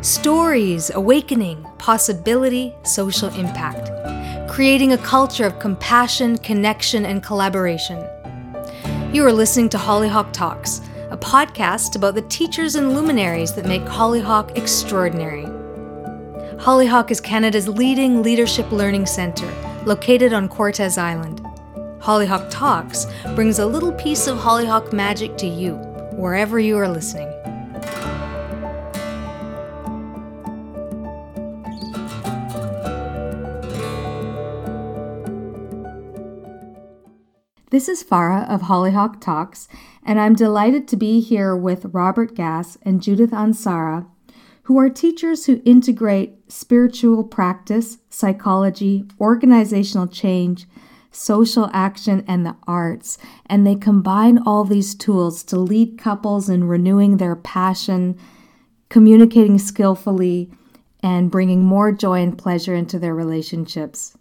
Stories, awakening, possibility, social impact. Creating a culture of compassion, connection, and collaboration. You are listening to Hollyhock Talks, a podcast about the teachers and luminaries that make Hollyhock extraordinary. Hollyhock is Canada's leading leadership learning centre, located on Cortes Island. Hollyhock Talks brings a little piece of Hollyhock magic to you, wherever you are listening. This is Farah of Hollyhock Talks, and I'm delighted to be here with Robert Gass and Judith Ansara, who are teachers who integrate spiritual practice, psychology, organizational change, social action, and the arts. And they combine all these tools to lead couples in renewing their passion, communicating skillfully, and bringing more joy and pleasure into their relationships.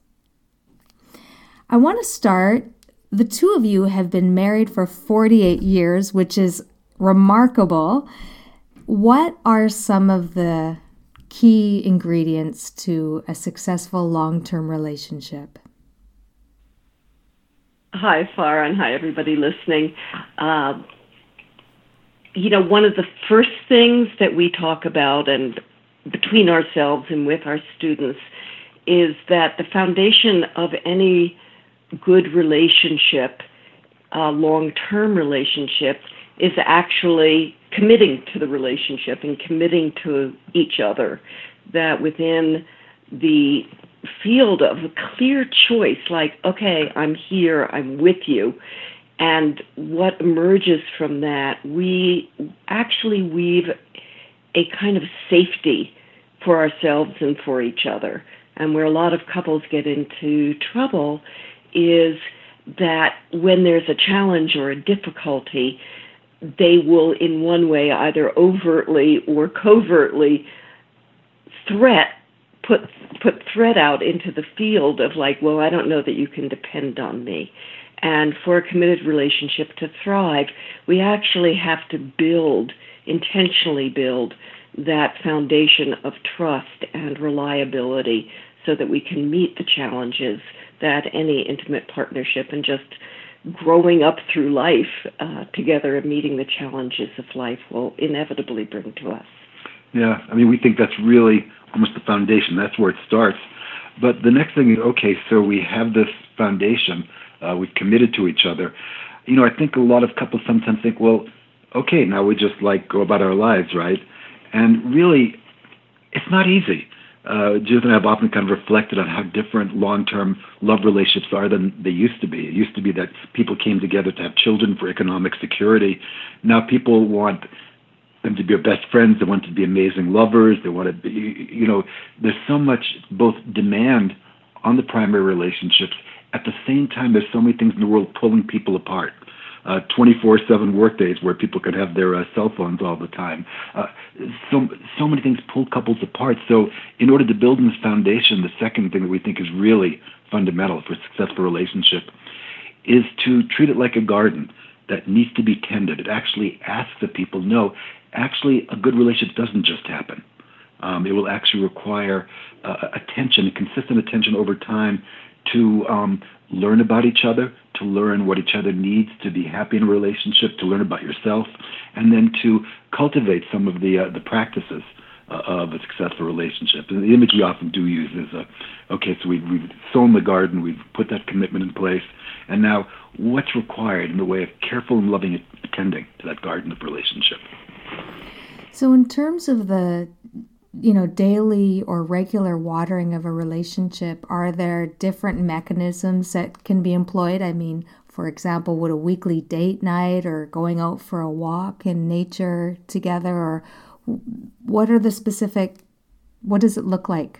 I want to start the two of you have been married for 48 years, which is remarkable. What are some of the key ingredients to a successful long term relationship? Hi, Farah, and hi, everybody listening. Uh, you know, one of the first things that we talk about and between ourselves and with our students is that the foundation of any good relationship, uh, long term relationship, is actually committing to the relationship and committing to each other. That within the field of a clear choice, like, okay, I'm here, I'm with you. And what emerges from that, we actually weave a kind of safety for ourselves and for each other. And where a lot of couples get into trouble is that when there's a challenge or a difficulty, they will, in one way, either overtly or covertly threat put put threat out into the field of like, well, I don't know that you can depend on me. And for a committed relationship to thrive, we actually have to build, intentionally build, that foundation of trust and reliability so that we can meet the challenges that any intimate partnership and just growing up through life uh, together and meeting the challenges of life will inevitably bring to us. Yeah, I mean, we think that's really almost the foundation. That's where it starts. But the next thing is okay, so we have this foundation, uh, we've committed to each other. You know, I think a lot of couples sometimes think, well, okay, now we just like go about our lives, right? And really, it's not easy uh, Judith and I have often kind of reflected on how different long-term love relationships are than they used to be. It used to be that people came together to have children for economic security. Now people want them to be best friends. They want to be amazing lovers. They want to be, you know, there's so much both demand on the primary relationships. At the same time, there's so many things in the world pulling people apart. 24 uh, 7 workdays where people could have their uh, cell phones all the time. Uh, so, so many things pull couples apart. So, in order to build this foundation, the second thing that we think is really fundamental for a successful relationship is to treat it like a garden that needs to be tended. It actually asks the people, no, actually, a good relationship doesn't just happen. Um, it will actually require uh, attention, consistent attention over time to um, learn about each other, to learn what each other needs to be happy in a relationship, to learn about yourself, and then to cultivate some of the uh, the practices uh, of a successful relationship. And the image we often do use is, uh, okay, so we've, we've sown the garden, we've put that commitment in place, and now what's required in the way of careful and loving attending to that garden of relationship? So, in terms of the you know, daily or regular watering of a relationship, are there different mechanisms that can be employed? I mean, for example, would a weekly date night or going out for a walk in nature together, or what are the specific, what does it look like?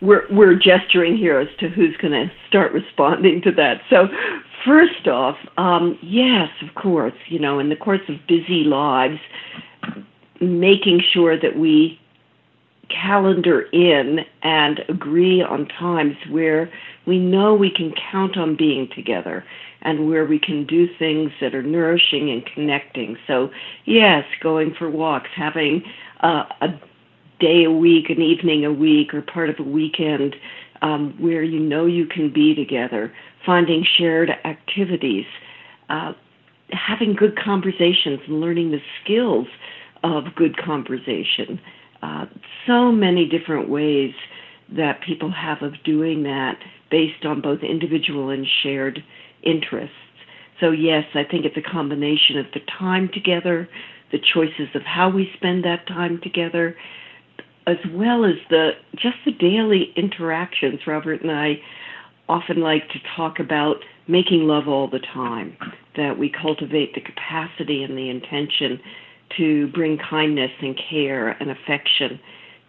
We're, we're gesturing here as to who's going to start responding to that. So, first off, um, yes, of course, you know, in the course of busy lives, making sure that we calendar in and agree on times where we know we can count on being together and where we can do things that are nourishing and connecting. So, yes, going for walks, having uh, a day a week, an evening a week, or part of a weekend um, where you know you can be together, finding shared activities, uh, having good conversations and learning the skills of good conversation. Uh, so many different ways that people have of doing that based on both individual and shared interests. So, yes, I think it's a combination of the time together, the choices of how we spend that time together, as well as the just the daily interactions. Robert and I often like to talk about making love all the time, that we cultivate the capacity and the intention to bring kindness and care and affection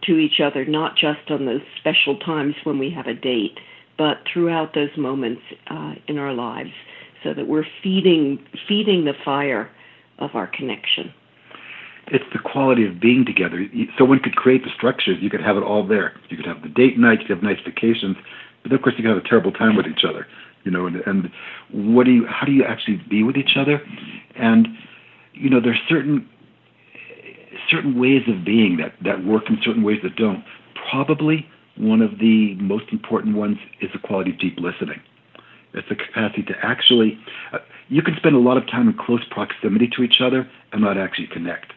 to each other, not just on those special times when we have a date, but throughout those moments uh, in our lives, so that we're feeding feeding the fire of our connection. It's the quality of being together. Someone could create the structures. You could have it all there. You could have the date night. You could have nice vacations. But of course, you could have a terrible time with each other. You know, and, and what do you? How do you actually be with each other? And you know, there's certain certain ways of being that, that work in certain ways that don't. Probably one of the most important ones is the quality of deep listening. It's the capacity to actually, uh, you can spend a lot of time in close proximity to each other and not actually connect.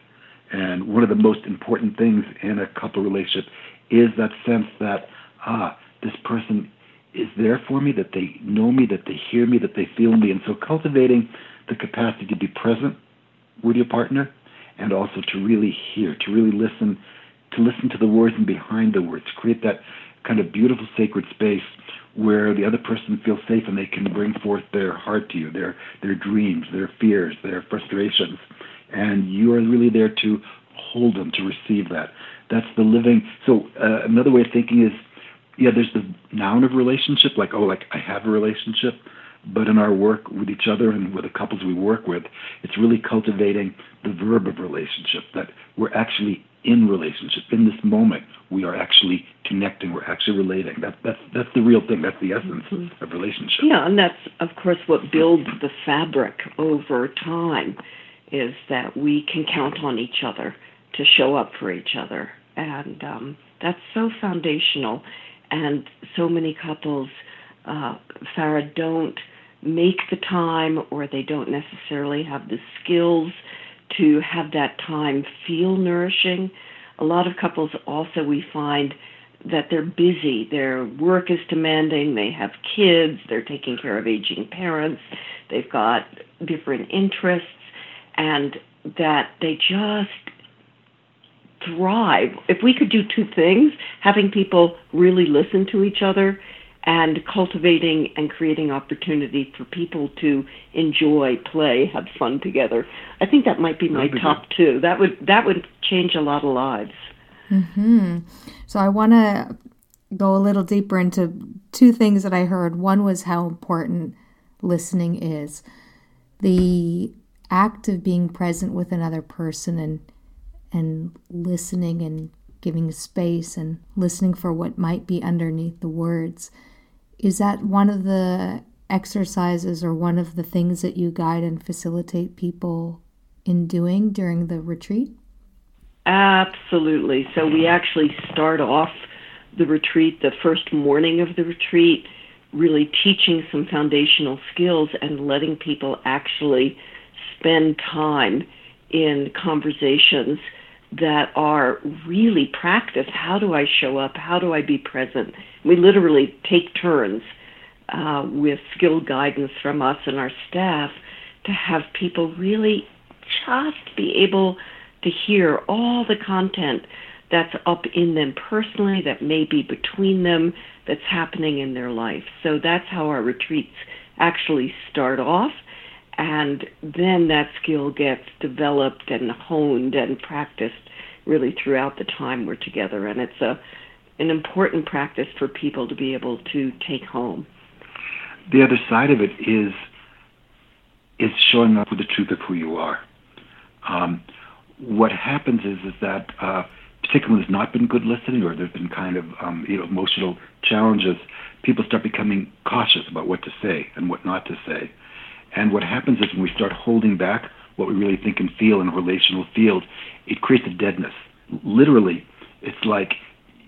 And one of the most important things in a couple relationship is that sense that, ah, this person is there for me, that they know me, that they hear me, that they feel me. And so cultivating the capacity to be present with your partner and also to really hear, to really listen, to listen to the words and behind the words, create that kind of beautiful sacred space where the other person feels safe and they can bring forth their heart to you, their their dreams, their fears, their frustrations, and you are really there to hold them, to receive that. That's the living. So uh, another way of thinking is, yeah, there's the noun of relationship, like oh, like I have a relationship, but in our work with each other and with the couples we work with, it's really cultivating the verb of relationship, that we're actually in relationship. In this moment, we are actually connecting, we're actually relating. That, that's, that's the real thing, that's the essence mm-hmm. of relationship. Yeah, and that's, of course, what builds the fabric over time is that we can count on each other to show up for each other. And um, that's so foundational. And so many couples, uh, Farah, don't make the time or they don't necessarily have the skills to have that time feel nourishing. A lot of couples also we find that they're busy. Their work is demanding. They have kids. They're taking care of aging parents. They've got different interests, and that they just thrive. If we could do two things, having people really listen to each other and cultivating and creating opportunity for people to enjoy, play, have fun together. I think that might be my be top good. two. That would that would change a lot of lives. Hmm. So I want to go a little deeper into two things that I heard. One was how important listening is, the act of being present with another person and and listening and giving space and listening for what might be underneath the words is that one of the exercises or one of the things that you guide and facilitate people in doing during the retreat? Absolutely. So we actually start off the retreat, the first morning of the retreat, really teaching some foundational skills and letting people actually spend time in conversations that are really practice. How do I show up? How do I be present? We literally take turns uh, with skilled guidance from us and our staff to have people really just be able to hear all the content that's up in them personally, that may be between them, that's happening in their life. So that's how our retreats actually start off. And then that skill gets developed and honed and practiced really throughout the time we're together. And it's a an important practice for people to be able to take home. The other side of it is is showing up with the truth of who you are. Um, what happens is is that uh, particularly when there's not been good listening or there's been kind of um, you know emotional challenges, people start becoming cautious about what to say and what not to say. And what happens is when we start holding back what we really think and feel in a relational field, it creates a deadness. Literally, it's like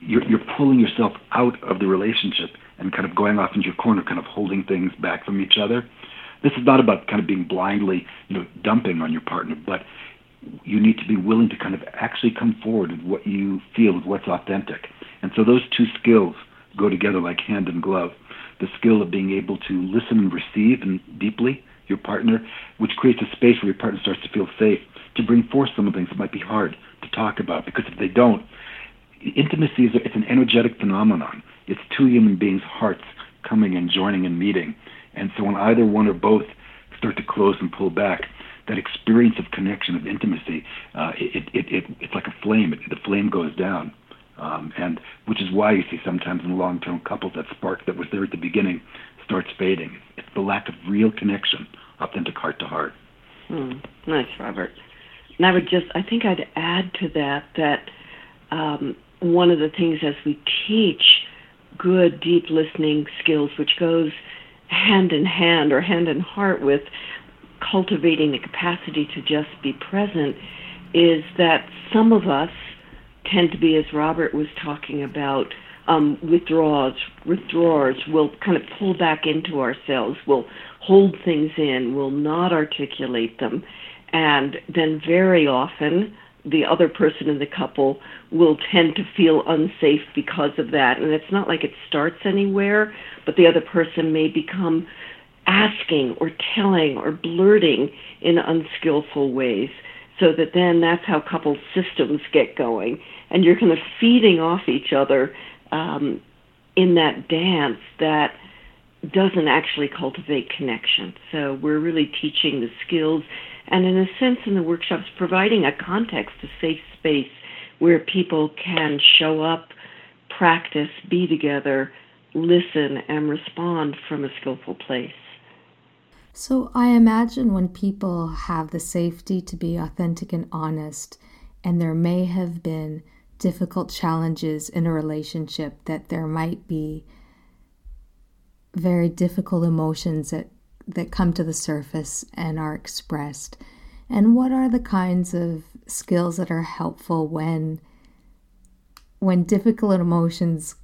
you're, you're pulling yourself out of the relationship and kind of going off into your corner, kind of holding things back from each other. This is not about kind of being blindly, you know, dumping on your partner, but you need to be willing to kind of actually come forward with what you feel, with what's authentic. And so those two skills go together like hand and glove. The skill of being able to listen and receive and deeply your partner, which creates a space where your partner starts to feel safe to bring forth some of the things that might be hard to talk about. Because if they don't, intimacy is it's an energetic phenomenon. It's two human beings' hearts coming and joining and meeting. And so when either one or both start to close and pull back, that experience of connection, of intimacy, uh, it, it, it, it's like a flame. It, the flame goes down. Um, and which is why you see sometimes in long-term couples that spark that was there at the beginning starts fading. It's the lack of real connection, authentic heart to heart. Hmm. Nice, Robert. And I would just, I think I'd add to that that um, one of the things as we teach good, deep listening skills, which goes hand in hand or hand in heart with cultivating the capacity to just be present, is that some of us tend to be, as Robert was talking about, um, withdrawals, withdrawers will kind of pull back into ourselves, will hold things in, will not articulate them, and then very often the other person in the couple will tend to feel unsafe because of that. And it's not like it starts anywhere, but the other person may become asking or telling or blurting in unskillful ways. So that then that's how couple systems get going. And you're kind of feeding off each other um, in that dance that doesn't actually cultivate connection. So we're really teaching the skills and in a sense in the workshops providing a context, a safe space where people can show up, practice, be together, listen, and respond from a skillful place. So I imagine when people have the safety to be authentic and honest, and there may have been difficult challenges in a relationship, that there might be very difficult emotions that that come to the surface and are expressed? And what are the kinds of skills that are helpful when when difficult emotions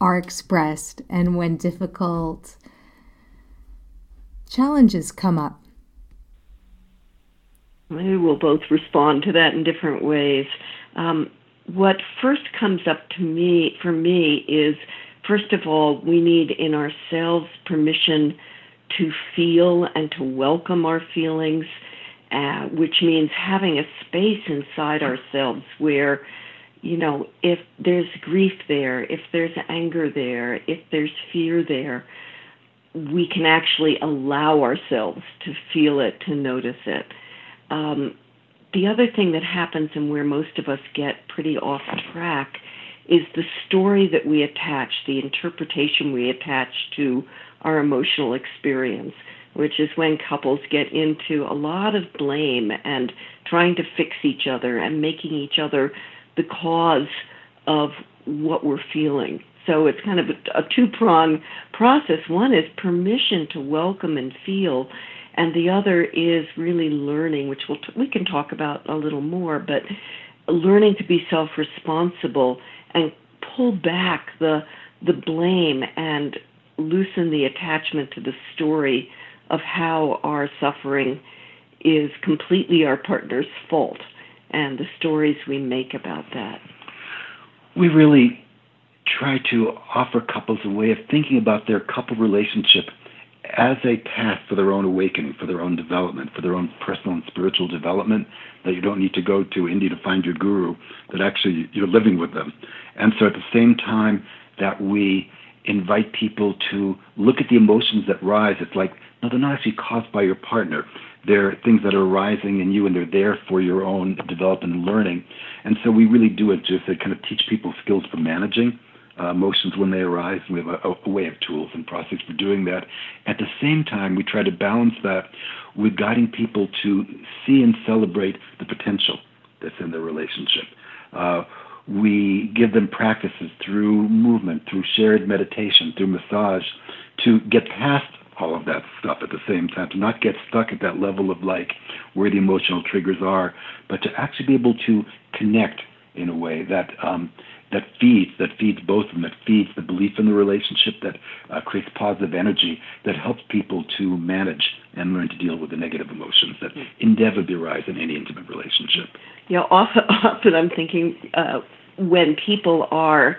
are expressed and when difficult challenges come up? Maybe we'll both respond to that in different ways. Um, what first comes up to me for me is first of all, we need in ourselves permission to feel and to welcome our feelings, uh, which means having a space inside ourselves where, you know, if there's grief there, if there's anger there, if there's fear there, we can actually allow ourselves to feel it, to notice it. Um, the other thing that happens and where most of us get pretty off track is the story that we attach, the interpretation we attach to our emotional experience, which is when couples get into a lot of blame and trying to fix each other and making each other the cause of what we're feeling. So it's kind of a, two prong process. One is permission to welcome and feel, and the other is really learning, which we'll t- we can talk about a little more, but learning to be self responsible and pull back the the blame and loosen the attachment to the story of how our suffering is completely our partner's fault and the stories we make about that. We really try to offer couples a way of thinking about their couple relationship as a path for their own awakening, for their own development, for their own personal and spiritual development, that you don't need to go to India to find your guru, that actually you're living with them. And so at the same time that we invite people to look at the emotions that rise, it's like, no, they're not actually caused by your partner. They're things that are arising in you and they're there for your own development and learning. And so we really do it just to kind of teach people skills for managing uh, emotions when they arise. We have a, a, way of tools and process for doing that. At the same time, we try to balance that with guiding people to see and celebrate the potential that's in their relationship. Uh, we give them practices through movement, through shared meditation, through massage to get past all of that stuff at the same time, to not get stuck at that level of like where the emotional triggers are, but to actually be able to connect in a way that um, that feeds that feeds both of them, that feeds the belief in the relationship, that uh, creates positive energy, that helps people to manage and learn to deal with the negative emotions that inevitably arise in any intimate relationship. Yeah, often, often I'm thinking uh, when people are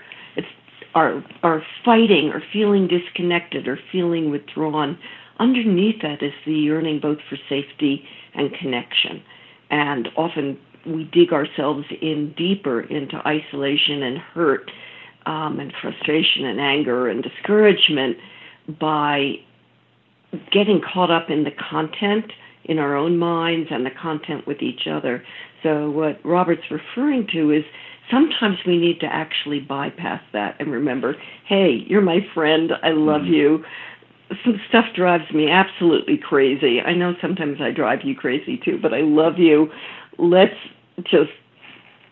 are are fighting or feeling disconnected or feeling withdrawn, underneath that is the yearning both for safety and connection. And often we dig ourselves in deeper into isolation and hurt um, and frustration and anger and discouragement by getting caught up in the content in our own minds and the content with each other. So, what Robert's referring to is sometimes we need to actually bypass that and remember hey, you're my friend, I love mm-hmm. you. Some stuff drives me absolutely crazy. I know sometimes I drive you crazy too, but I love you. Let's just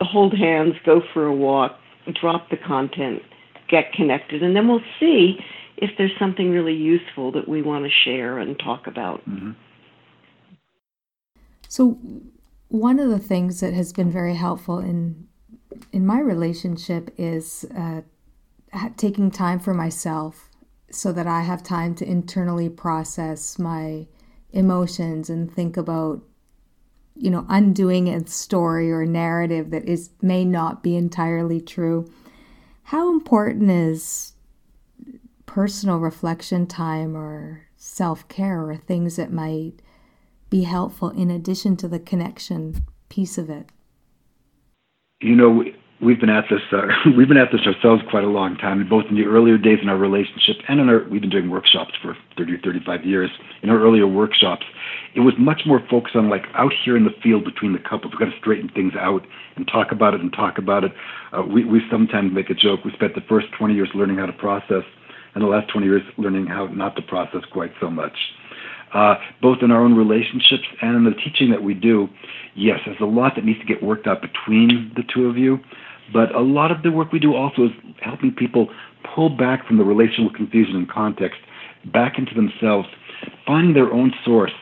hold hands, go for a walk, drop the content, get connected, and then we'll see if there's something really useful that we want to share and talk about. Mm-hmm. So, one of the things that has been very helpful in in my relationship is uh, taking time for myself so that I have time to internally process my emotions and think about you know undoing a story or narrative that is may not be entirely true. How important is personal reflection time or self-care or things that might be helpful in addition to the connection piece of it? You know, we've been at this uh, we've been at this ourselves quite a long time both in the earlier days in our relationship and in our we've been doing workshops for 30 or 35 years. In our earlier workshops it was much more focused on like out here in the field between the couples. We've got to straighten things out and talk about it and talk about it. Uh, we, we sometimes make a joke. We spent the first 20 years learning how to process and the last 20 years learning how not to process quite so much. Uh, both in our own relationships and in the teaching that we do, yes, there's a lot that needs to get worked out between the two of you. But a lot of the work we do also is helping people pull back from the relational confusion and context back into themselves, finding their own source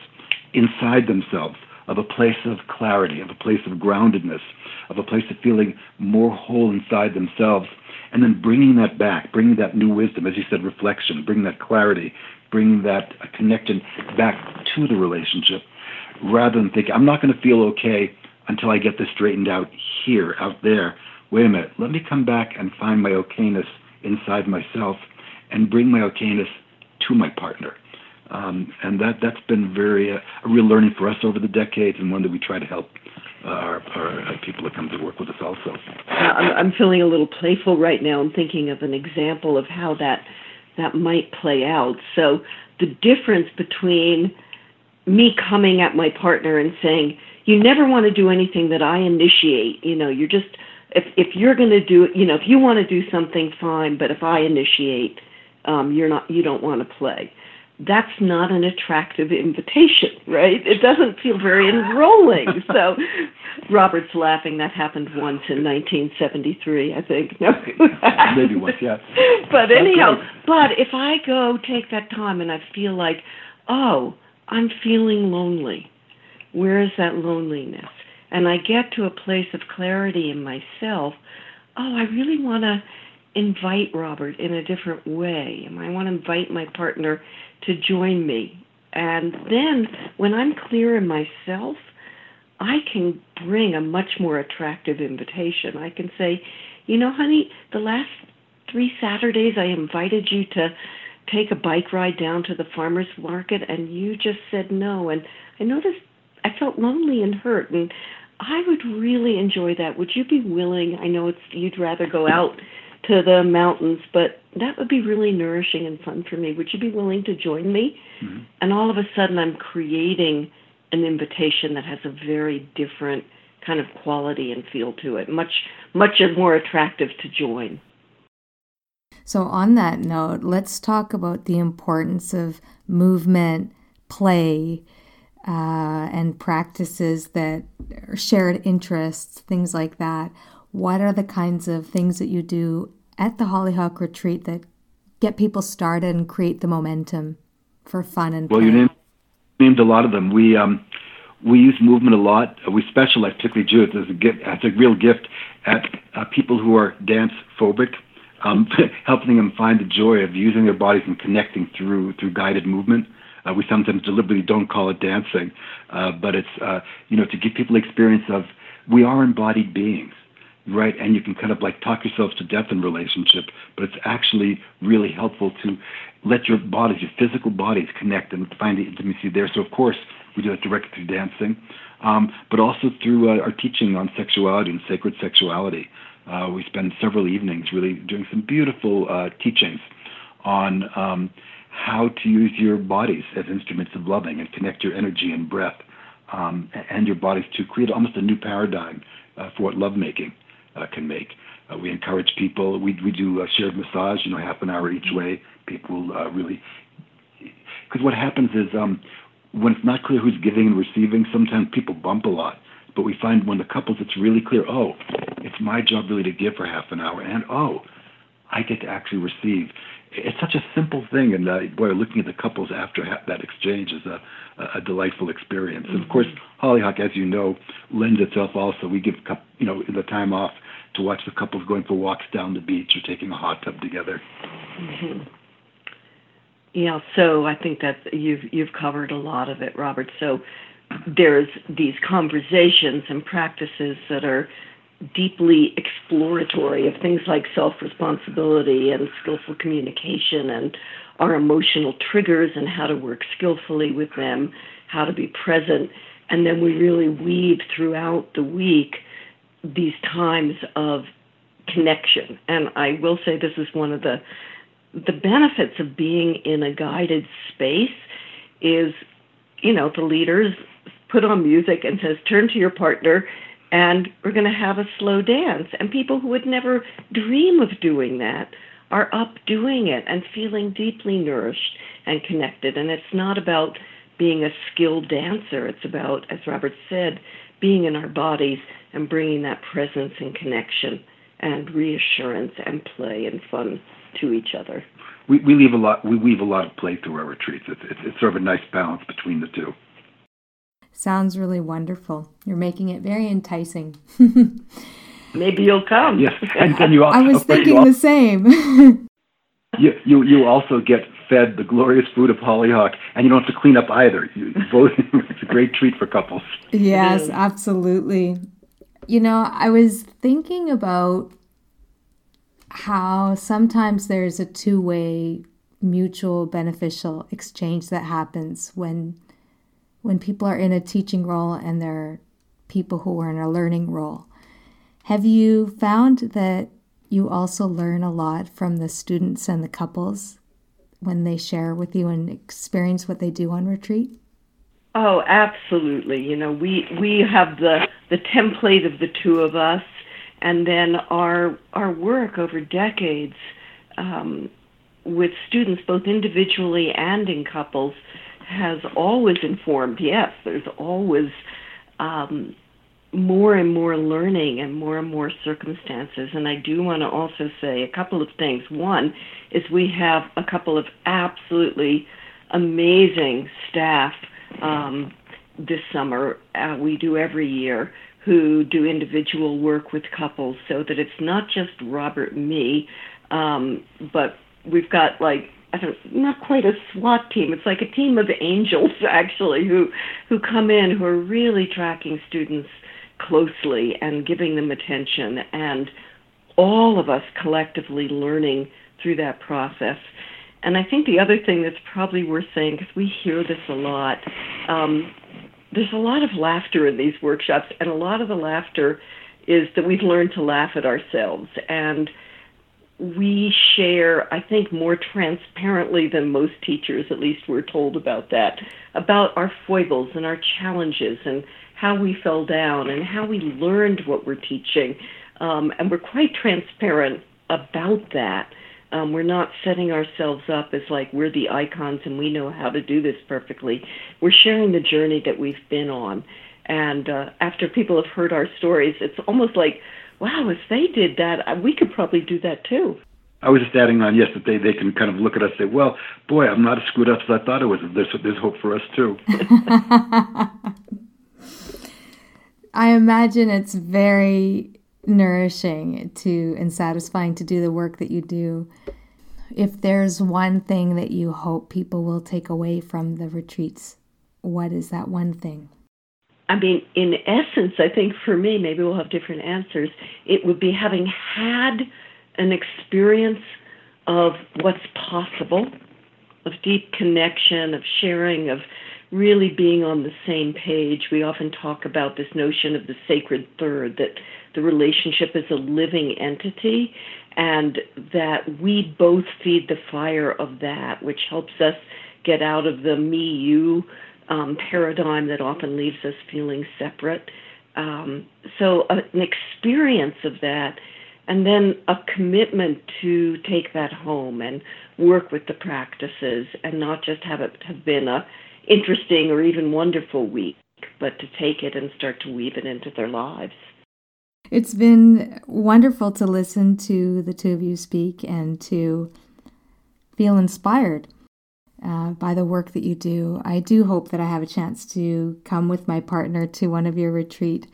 inside themselves of a place of clarity, of a place of groundedness, of a place of feeling more whole inside themselves, and then bringing that back, bringing that new wisdom, as you said, reflection, bringing that clarity, bringing that connection back to the relationship rather than thinking, I'm not going to feel okay until I get this straightened out here, out there. Wait a minute, let me come back and find my okayness inside myself and bring my okayness to my partner. Um, and that, that's been very uh, a real learning for us over the decades and one that we try to help uh, our, our, uh, people that come to work with us also. I'm, I'm feeling a little playful right now and thinking of an example of how that that might play out. So the difference between me coming at my partner and saying, you never want to do anything that I initiate. You know, you're just if if you're going to do you know if you want to do something fine, but if I initiate, um, you're not you don't want to play that's not an attractive invitation, right? It doesn't feel very enrolling. so Robert's laughing. That happened once in 1973, I think. No. Maybe once, yeah. But anyhow, but if I go take that time and I feel like, oh, I'm feeling lonely, where is that loneliness? And I get to a place of clarity in myself, oh, I really want to invite Robert in a different way. I want to invite my partner to join me. And then when I'm clear in myself, I can bring a much more attractive invitation. I can say, you know, honey, the last three Saturdays I invited you to take a bike ride down to the farmer's market and you just said no. And I noticed felt lonely and hurt. And I would really enjoy that. Would you be willing? I know it's you'd rather go out to the mountains, but that would be really nourishing and fun for me. Would you be willing to join me? Mm-hmm. And all of a sudden, I'm creating an invitation that has a very different kind of quality and feel to it, much much more attractive to join. So, on that note, let's talk about the importance of movement, play, uh, and practices that are shared interests, things like that. what are the kinds of things that you do at the Hollyhock retreat that get people started and create the momentum for fun and well, play? you named, named a lot of them. We um, we use movement a lot. We specialize, particularly Judith, as a gift, as a real gift at uh, people who are dance phobic, um, helping them find the joy of using their bodies and connecting through through guided movement. Uh, we sometimes deliberately don't call it dancing, uh, but it's uh, you know to give people experience of we are embodied beings right? And you can kind of like talk yourself to death in relationship, but it's actually really helpful to let your bodies, your physical bodies, connect and find the intimacy there. So of course we do that directly through dancing, um, but also through uh, our teaching on sexuality and sacred sexuality. Uh, we spend several evenings really doing some beautiful uh, teachings on um, how to use your bodies as instruments of loving and connect your energy and breath um, and your bodies to create almost a new paradigm uh, for what lovemaking uh, can make. Uh, we encourage people. We we do a shared massage, you know, half an hour each way. People uh, really, because what happens is um, when it's not clear who's giving and receiving, sometimes people bump a lot. But we find when the couples, it's really clear. Oh, it's my job really to give for half an hour, and oh, I get to actually receive. It's such a simple thing, and uh, boy, looking at the couples after ha- that exchange is a, a delightful experience. Mm-hmm. And of course, Hollyhock, as you know, lends itself also. We give you know the time off to watch the couples going for walks down the beach or taking a hot tub together. Mm-hmm. Yeah, so I think that you've you've covered a lot of it, Robert. So there's these conversations and practices that are deeply exploratory of things like self-responsibility and skillful communication and our emotional triggers and how to work skillfully with them, how to be present, and then we really weave throughout the week these times of connection. And I will say this is one of the the benefits of being in a guided space is, you know, the leaders put on music and says, turn to your partner and we're going to have a slow dance. And people who would never dream of doing that are up doing it and feeling deeply nourished and connected. And it's not about being a skilled dancer, it's about, as Robert said, being in our bodies and bringing that presence and connection and reassurance and play and fun to each other. We, we leave a lot. We weave a lot of play through our retreats. It's, it's, it's sort of a nice balance between the two. Sounds really wonderful. You're making it very enticing. Maybe you'll come. Yes, and, and you also, I was thinking also, the same. you, you you also get fed the glorious food of hollyhock, and you don't have to clean up either. You, both, it's a great treat for couples. Yes, absolutely. You know, I was thinking about how sometimes there's a two way mutual beneficial exchange that happens when when people are in a teaching role and there are people who are in a learning role. Have you found that you also learn a lot from the students and the couples when they share with you and experience what they do on retreat? Oh, absolutely. You know, we we have the the template of the two of us, and then our our work over decades um, with students, both individually and in couples, has always informed. Yes, there's always um, more and more learning and more and more circumstances. And I do want to also say a couple of things. One is we have a couple of absolutely amazing staff um, this summer. Uh, we do every year who do individual work with couples so that it's not just Robert and me, um, but we've got like I don't not quite a SWAT team. It's like a team of angels actually who who come in who are really tracking students closely and giving them attention and all of us collectively learning through that process. And I think the other thing that's probably worth saying, because we hear this a lot, um, there's a lot of laughter in these workshops, and a lot of the laughter is that we've learned to laugh at ourselves. And we share, I think, more transparently than most teachers, at least we're told about that, about our foibles and our challenges and how we fell down and how we learned what we're teaching. Um, and we're quite transparent about that. Um, we're not setting ourselves up as like we're the icons and we know how to do this perfectly. We're sharing the journey that we've been on. And uh, after people have heard our stories, it's almost like wow, if they did that, we could probably do that too. I was just adding on, yes, that they, they can kind of look at us and say, well, boy, I'm not as screwed up as I thought I was. There's, there's hope for us too. I imagine it's very nourishing to and satisfying to do the work that you do. If there's one thing that you hope people will take away from the retreats, what is that one thing? I mean, in essence, I think for me, maybe we'll have different answers. It would be having had an experience of what's possible, of deep connection, of sharing, of really being on the same page. We often talk about this notion of the sacred third, that the relationship is a living entity, and that we both feed the fire of that, which helps us get out of the me you um, paradigm that often leaves us feeling separate. Um, so, uh, an experience of that, and then a commitment to take that home and work with the practices, and not just have it have been a interesting or even wonderful week, but to take it and start to weave it into their lives. It's been wonderful to listen to the two of you speak and to feel inspired uh, by the work that you do. I do hope that I have a chance to come with my partner to one of your retreat.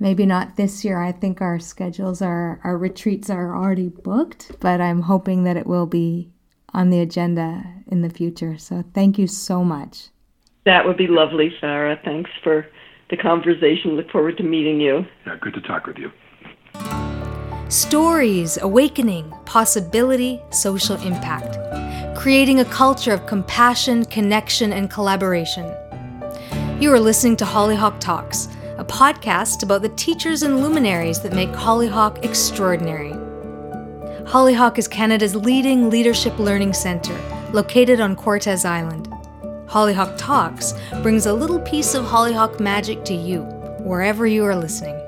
Maybe not this year. I think our schedules are our retreats are already booked, but I'm hoping that it will be on the agenda in the future. So thank you so much. That would be lovely, Farah. Thanks for the conversation. Look forward to meeting you. Yeah, good to talk with you. Stories, awakening, possibility, social impact. Creating a culture of compassion, connection, and collaboration. You are listening to Hollyhock Talks, a podcast about the teachers and luminaries that make Hollyhock extraordinary. Hollyhock is Canada's leading leadership learning centre, located on Cortes Island. Hollyhock Talks brings a little piece of Hollyhock magic to you, wherever you are listening.